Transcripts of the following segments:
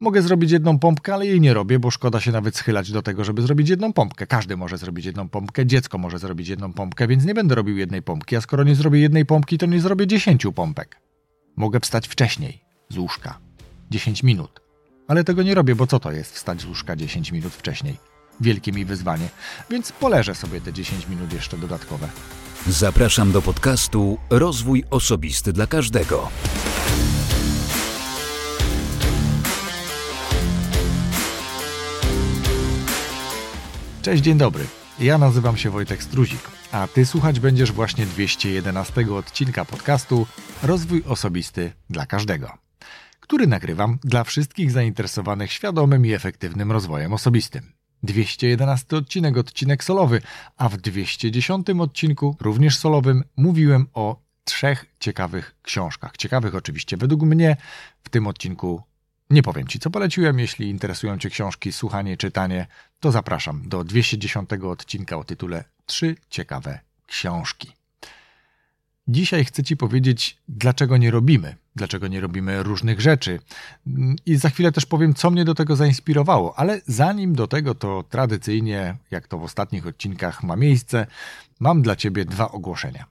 Mogę zrobić jedną pompkę, ale jej nie robię, bo szkoda się nawet schylać do tego, żeby zrobić jedną pompkę. Każdy może zrobić jedną pompkę, dziecko może zrobić jedną pompkę, więc nie będę robił jednej pompki, a skoro nie zrobię jednej pompki, to nie zrobię dziesięciu pompek. Mogę wstać wcześniej z łóżka. 10 minut. Ale tego nie robię, bo co to jest wstać z łóżka 10 minut wcześniej? Wielkie mi wyzwanie, więc poleżę sobie te 10 minut jeszcze dodatkowe. Zapraszam do podcastu Rozwój Osobisty dla Każdego. Cześć, dzień dobry. Ja nazywam się Wojtek Struzik, a ty słuchać będziesz właśnie 211 odcinka podcastu Rozwój Osobisty dla Każdego, który nagrywam dla wszystkich zainteresowanych świadomym i efektywnym rozwojem osobistym. 211 odcinek, odcinek solowy, a w 210 odcinku, również solowym, mówiłem o trzech ciekawych książkach. Ciekawych oczywiście według mnie. W tym odcinku nie powiem Ci, co poleciłem. Jeśli interesują Cię książki, słuchanie, czytanie, to zapraszam do 210 odcinka o tytule Trzy ciekawe książki. Dzisiaj chcę Ci powiedzieć, dlaczego nie robimy, dlaczego nie robimy różnych rzeczy. I za chwilę też powiem, co mnie do tego zainspirowało. Ale zanim do tego, to tradycyjnie, jak to w ostatnich odcinkach ma miejsce, mam dla Ciebie dwa ogłoszenia.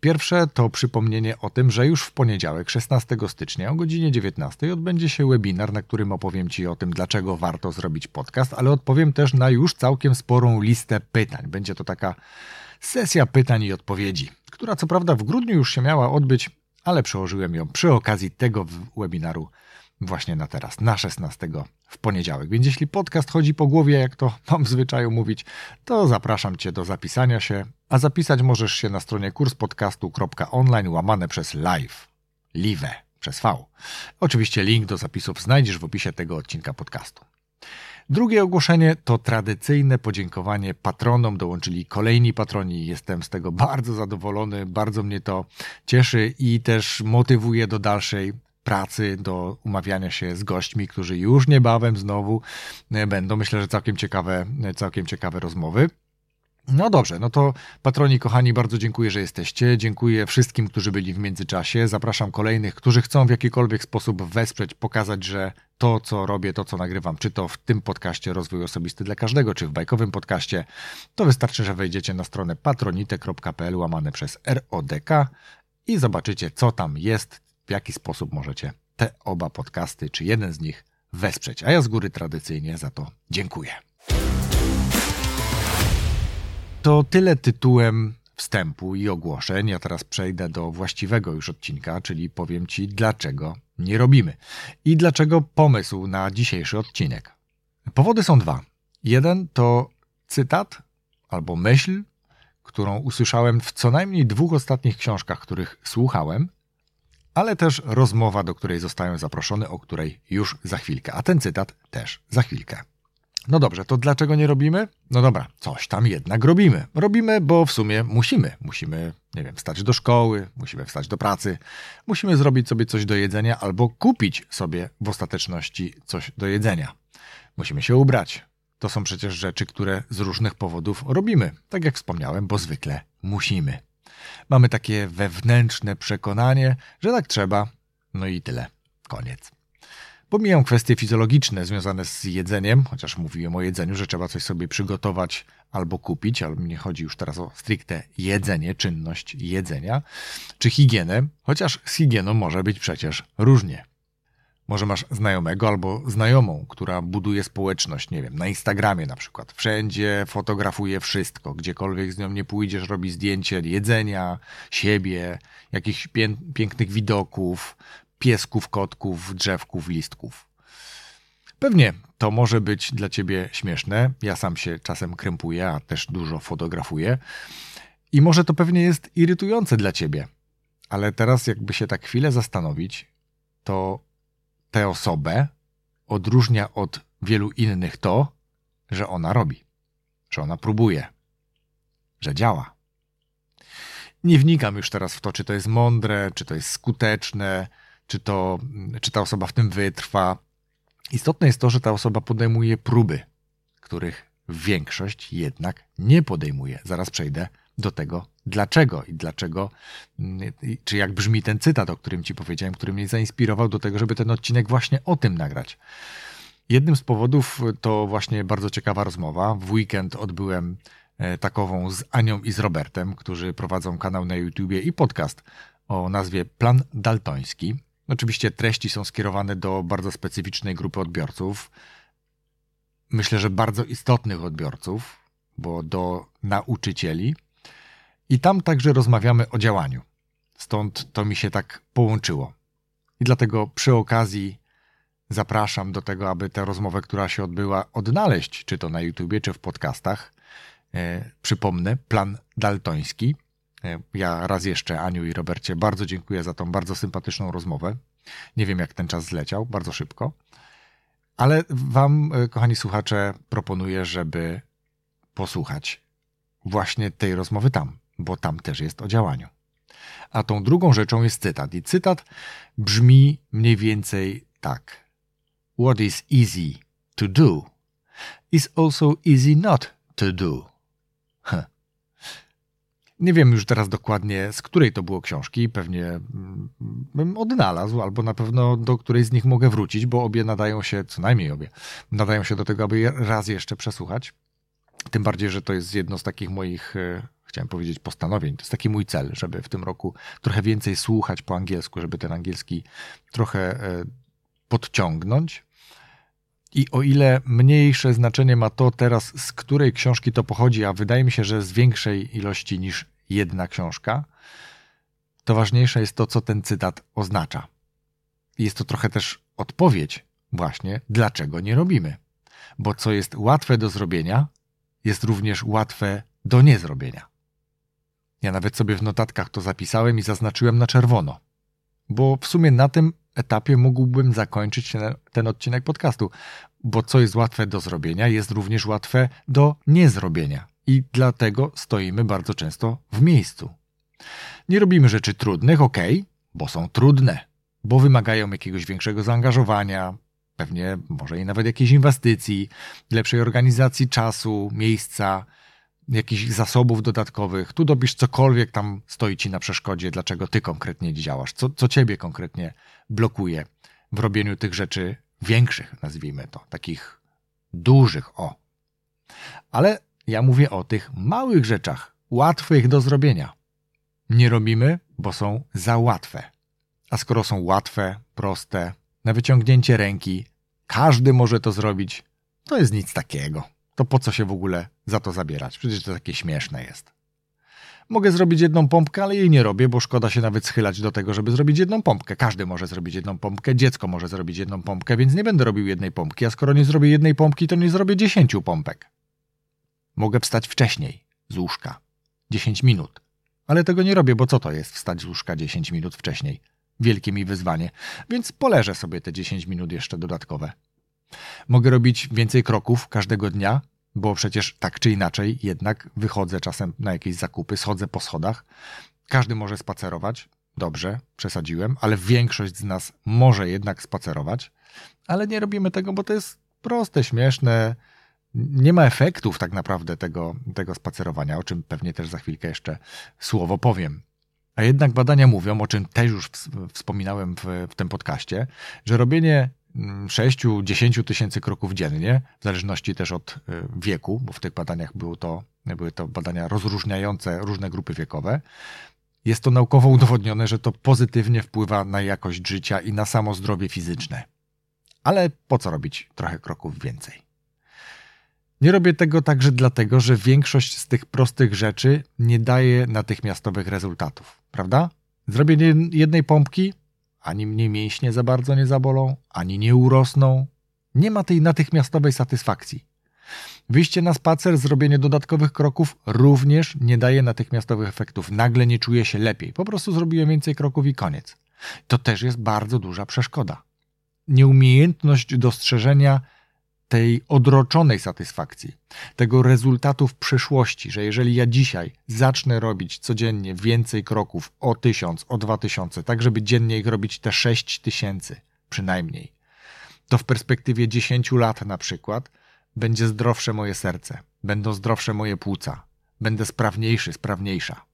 Pierwsze to przypomnienie o tym, że już w poniedziałek, 16 stycznia o godzinie 19 odbędzie się webinar, na którym opowiem Ci o tym, dlaczego warto zrobić podcast, ale odpowiem też na już całkiem sporą listę pytań. Będzie to taka sesja pytań i odpowiedzi, która co prawda w grudniu już się miała odbyć, ale przełożyłem ją przy okazji tego webinaru właśnie na teraz, na 16 w poniedziałek. Więc jeśli podcast chodzi po głowie, jak to mam w zwyczaju mówić, to zapraszam Cię do zapisania się, a zapisać możesz się na stronie kurspodcastu.online łamane przez live, live przez V. Oczywiście link do zapisów znajdziesz w opisie tego odcinka podcastu. Drugie ogłoszenie to tradycyjne podziękowanie patronom. Dołączyli kolejni patroni. Jestem z tego bardzo zadowolony, bardzo mnie to cieszy i też motywuje do dalszej pracy, do umawiania się z gośćmi, którzy już niebawem znowu będą. Myślę, że całkiem ciekawe, całkiem ciekawe rozmowy. No dobrze, no to patroni kochani, bardzo dziękuję, że jesteście. Dziękuję wszystkim, którzy byli w międzyczasie. Zapraszam kolejnych, którzy chcą w jakikolwiek sposób wesprzeć, pokazać, że to, co robię, to, co nagrywam, czy to w tym podcaście Rozwój Osobisty dla Każdego, czy w bajkowym podcaście, to wystarczy, że wejdziecie na stronę patronite.pl łamane przez RODK i zobaczycie, co tam jest, w jaki sposób możecie te oba podcasty, czy jeden z nich wesprzeć. A ja z góry tradycyjnie za to dziękuję. To tyle tytułem wstępu i ogłoszeń. Ja teraz przejdę do właściwego już odcinka, czyli powiem Ci, dlaczego nie robimy i dlaczego pomysł na dzisiejszy odcinek. Powody są dwa. Jeden to cytat albo myśl, którą usłyszałem w co najmniej dwóch ostatnich książkach, których słuchałem, ale też rozmowa, do której zostałem zaproszony, o której już za chwilkę, a ten cytat też za chwilkę. No dobrze, to dlaczego nie robimy? No dobra, coś tam jednak robimy. Robimy, bo w sumie musimy. Musimy, nie wiem, wstać do szkoły, musimy wstać do pracy, musimy zrobić sobie coś do jedzenia albo kupić sobie w ostateczności coś do jedzenia. Musimy się ubrać. To są przecież rzeczy, które z różnych powodów robimy. Tak jak wspomniałem, bo zwykle musimy. Mamy takie wewnętrzne przekonanie, że tak trzeba, no i tyle. Koniec. Pomijam kwestie fizjologiczne związane z jedzeniem, chociaż mówiłem o jedzeniu, że trzeba coś sobie przygotować albo kupić, ale nie chodzi już teraz o stricte jedzenie, czynność jedzenia, czy higienę, chociaż z higieną może być przecież różnie. Może masz znajomego albo znajomą, która buduje społeczność, nie wiem, na Instagramie na przykład. Wszędzie fotografuje wszystko, gdziekolwiek z nią nie pójdziesz, robi zdjęcie jedzenia, siebie, jakichś pięknych widoków, piesków, kotków, drzewków, listków. Pewnie to może być dla ciebie śmieszne. Ja sam się czasem krępuję, a też dużo fotografuję. I może to pewnie jest irytujące dla ciebie. Ale teraz, jakby się tak chwilę zastanowić, to tę osobę odróżnia od wielu innych to, że ona robi, że ona próbuje, że działa. Nie wnikam już teraz w to, czy to jest mądre, czy to jest skuteczne, czy, to, czy ta osoba w tym wytrwa. Istotne jest to, że ta osoba podejmuje próby, których większość jednak nie podejmuje. Zaraz przejdę do tego, dlaczego i dlaczego, mm, czy jak brzmi ten cytat, o którym ci powiedziałem, który mnie zainspirował do tego, żeby ten odcinek właśnie o tym nagrać. Jednym z powodów to właśnie bardzo ciekawa rozmowa. W weekend odbyłem e, takową z Anią i z Robertem, którzy prowadzą kanał na YouTubie i podcast o nazwie Plan Daltoński. Oczywiście treści są skierowane do bardzo specyficznej grupy odbiorców. Myślę, że bardzo istotnych odbiorców, bo do nauczycieli. I tam także rozmawiamy o działaniu. Stąd to mi się tak połączyło. I dlatego przy okazji zapraszam do tego, aby tę rozmowę, która się odbyła, odnaleźć, czy to na YouTubie, czy w podcastach. E, przypomnę, plan daltoński. E, ja raz jeszcze Aniu i Robercie bardzo dziękuję za tą bardzo sympatyczną rozmowę. Nie wiem, jak ten czas zleciał, bardzo szybko. Ale Wam, e, kochani słuchacze, proponuję, żeby posłuchać właśnie tej rozmowy tam, bo tam też jest o działaniu. A tą drugą rzeczą jest cytat. I cytat brzmi mniej więcej tak. What is easy to do is also easy not to do. Huh. Nie wiem już teraz dokładnie, z której to było książki. Pewnie mm, bym odnalazł, albo na pewno do której z nich mogę wrócić, bo obie nadają się, co najmniej obie, nadają się do tego, aby je raz jeszcze przesłuchać. Tym bardziej, że to jest jedno z takich moich, e, chciałem powiedzieć, postanowień. To jest taki mój cel, żeby w tym roku trochę więcej słuchać po angielsku, żeby ten angielski trochę e, podciągnąć. I o ile mniejsze znaczenie ma to teraz, z której książki to pochodzi, a wydaje mi się, że z większej ilości niż jedna książka, to ważniejsze jest to, co ten cytat oznacza. Jest to trochę też odpowiedź, właśnie, dlaczego nie robimy. Bo co jest łatwe do zrobienia, jest również łatwe do niezrobienia. Ja nawet sobie w notatkach to zapisałem i zaznaczyłem na czerwono, bo w sumie na tym etapie mógłbym zakończyć ten, odcinek podcastu, bo co jest łatwe do zrobienia, jest również łatwe do niezrobienia i dlatego stoimy bardzo często w miejscu. Nie robimy rzeczy trudnych, ok, bo są trudne, bo wymagają jakiegoś większego zaangażowania, pewnie może i nawet jakiejś inwestycji, lepszej organizacji czasu, miejsca, jakichś zasobów dodatkowych. Tu dobisz cokolwiek tam stoi ci na przeszkodzie, dlaczego ty konkretnie działasz, co, co ciebie konkretnie blokuje w robieniu tych rzeczy większych, nazwijmy to, takich dużych, o. Ale ja mówię o tych małych rzeczach, łatwych do zrobienia. Nie robimy, bo są za łatwe. A skoro są łatwe, proste, na wyciągnięcie ręki, każdy może to zrobić, to jest nic takiego. To po co się w ogóle za to zabierać? Przecież to takie śmieszne jest. Mogę zrobić jedną pompkę, ale jej nie robię, bo szkoda się nawet schylać do tego, żeby zrobić jedną pompkę. Każdy może zrobić jedną pompkę, dziecko może zrobić jedną pompkę, więc nie będę robił jednej pompki, a skoro nie zrobię jednej pompki, to nie zrobię dziesięciu pompek. Mogę wstać wcześniej z łóżka. 10 minut. Ale tego nie robię, bo co to jest wstać z łóżka 10 minut wcześniej? Wielkie mi wyzwanie, więc poleżę sobie te 10 minut jeszcze dodatkowe. Mogę robić więcej kroków każdego dnia, bo przecież tak czy inaczej jednak wychodzę czasem na jakieś zakupy, schodzę po schodach. Każdy może spacerować. Dobrze, przesadziłem, ale większość z nas może jednak spacerować, ale nie robimy tego, bo to jest proste, śmieszne, nie ma efektów tak naprawdę tego, tego spacerowania, o czym pewnie też za chwilkę jeszcze słowo powiem. A jednak badania mówią, o czym też już wspominałem w, w tym podcaście, że robienie 6-10 mm, tysięcy kroków dziennie, w zależności też od y, wieku, bo w tych badaniach było to, były to badania rozróżniające różne grupy wiekowe, jest to naukowo udowodnione, że to pozytywnie wpływa na jakość życia i na samo zdrowie fizyczne. Ale po co robić trochę kroków więcej? Nie robię tego także dlatego, że większość z tych prostych rzeczy nie daje natychmiastowych rezultatów, prawda? Zrobienie jednej pompki, ani mnie mięśnie za bardzo nie zabolą, ani nie urosną. Nie ma tej natychmiastowej satysfakcji. Wyjście na spacer, zrobienie dodatkowych kroków również nie daje natychmiastowych efektów. Nagle nie czuję się lepiej. Po prostu zrobiłem więcej kroków i koniec. To też jest bardzo duża przeszkoda. Nieumiejętność dostrzeżenia tej odroczonej satysfakcji, tego rezultatu w przyszłości, że jeżeli ja dzisiaj zacznę robić codziennie więcej kroków o tysiąc, o dwa tysiące, tak żeby dziennie ich robić te sześć tysięcy przynajmniej, to w perspektywie dziesięciu lat na przykład będzie zdrowsze moje serce, będą zdrowsze moje płuca, będę sprawniejszy, sprawniejsza.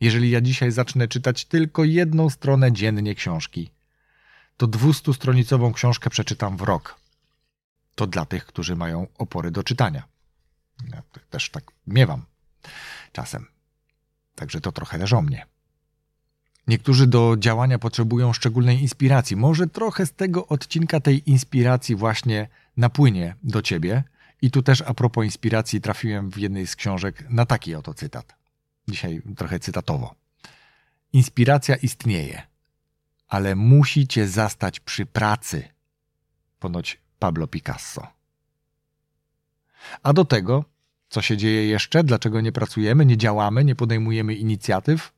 Jeżeli ja dzisiaj zacznę czytać tylko jedną stronę dziennie książki, to 200-stronicową książkę przeczytam w rok. To dla tych, którzy mają opory do czytania. Ja też tak miewam czasem. Także to trochę leży o mnie. Niektórzy do działania potrzebują szczególnej inspiracji. Może trochę z tego odcinka tej inspiracji właśnie napłynie do ciebie. I tu też a propos inspiracji trafiłem w jednej z książek na taki oto cytat. Dzisiaj trochę cytatowo. Inspiracja istnieje, ale musi cię zastać przy pracy. Ponoć Pablo Picasso. A do tego, co się dzieje jeszcze, dlaczego nie pracujemy, nie działamy, nie podejmujemy inicjatyw,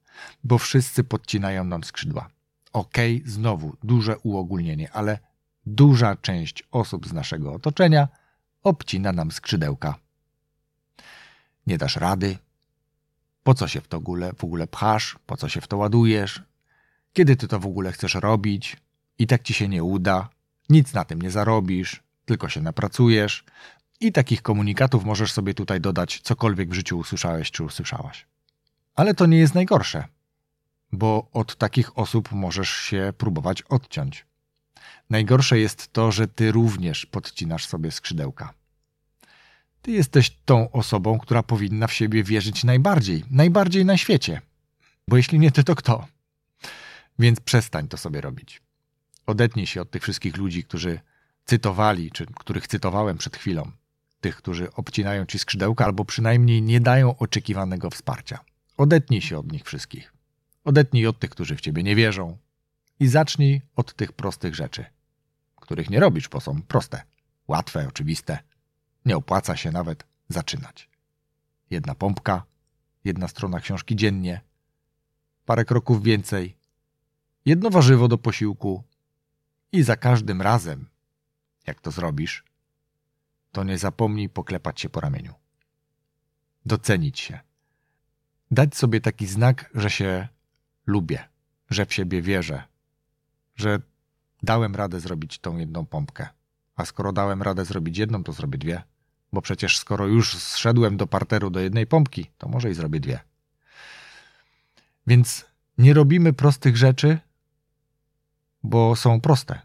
bo wszyscy podcinają nam skrzydła. Okej, okay, znowu duże uogólnienie, ale duża część osób z naszego otoczenia obcina nam skrzydełka. Nie dasz rady. Po co się w to w ogóle, pchasz? Po co się w to ładujesz? Kiedy ty to w ogóle chcesz robić? I tak ci się nie uda. Nic na tym nie zarobisz, tylko się napracujesz. I takich komunikatów możesz sobie tutaj dodać, cokolwiek w życiu usłyszałeś czy usłyszałaś. Ale to nie jest najgorsze, bo od takich osób możesz się próbować odciąć. Najgorsze jest to, że ty również podcinasz sobie skrzydełka. Ty jesteś tą osobą, która powinna w siebie wierzyć najbardziej, najbardziej na świecie. Bo jeśli nie ty, to kto? Więc przestań to sobie robić. Odetnij się od tych wszystkich ludzi, którzy cytowali, czy których cytowałem przed chwilą. Tych, którzy obcinają ci skrzydełka, albo przynajmniej nie dają oczekiwanego wsparcia. Odetnij się od nich wszystkich. Odetnij od tych, którzy w ciebie nie wierzą. I zacznij od tych prostych rzeczy, których nie robisz, bo są proste, łatwe, oczywiste. Nie opłaca się nawet zaczynać. Jedna pompka, jedna strona książki dziennie, parę kroków więcej, jedno warzywo do posiłku i za każdym razem, jak to zrobisz, to nie zapomnij poklepać się po ramieniu. Docenić się. Dać sobie taki znak, że się lubię, że w siebie wierzę, że dałem radę zrobić tą jedną pompkę. A skoro dałem radę zrobić jedną, to zrobię dwie. Bo przecież skoro już zszedłem do parteru do jednej pompki, to może i zrobię dwie. Więc nie robimy prostych rzeczy, bo są proste.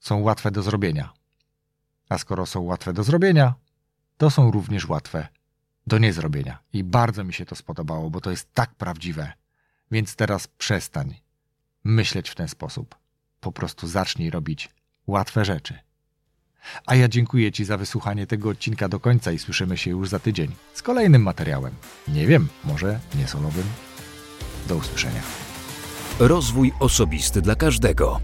Są łatwe do zrobienia. A skoro są łatwe do zrobienia, to są również łatwe do niezrobienia. I bardzo mi się to spodobało, bo to jest tak prawdziwe. Więc teraz przestań myśleć w ten sposób. Po prostu zacznij robić łatwe rzeczy. A ja dziękuję Ci za wysłuchanie tego odcinka do końca i słyszymy się już za tydzień z kolejnym materiałem. Nie wiem, może nie solowym. Do usłyszenia. Rozwój osobisty dla każdego.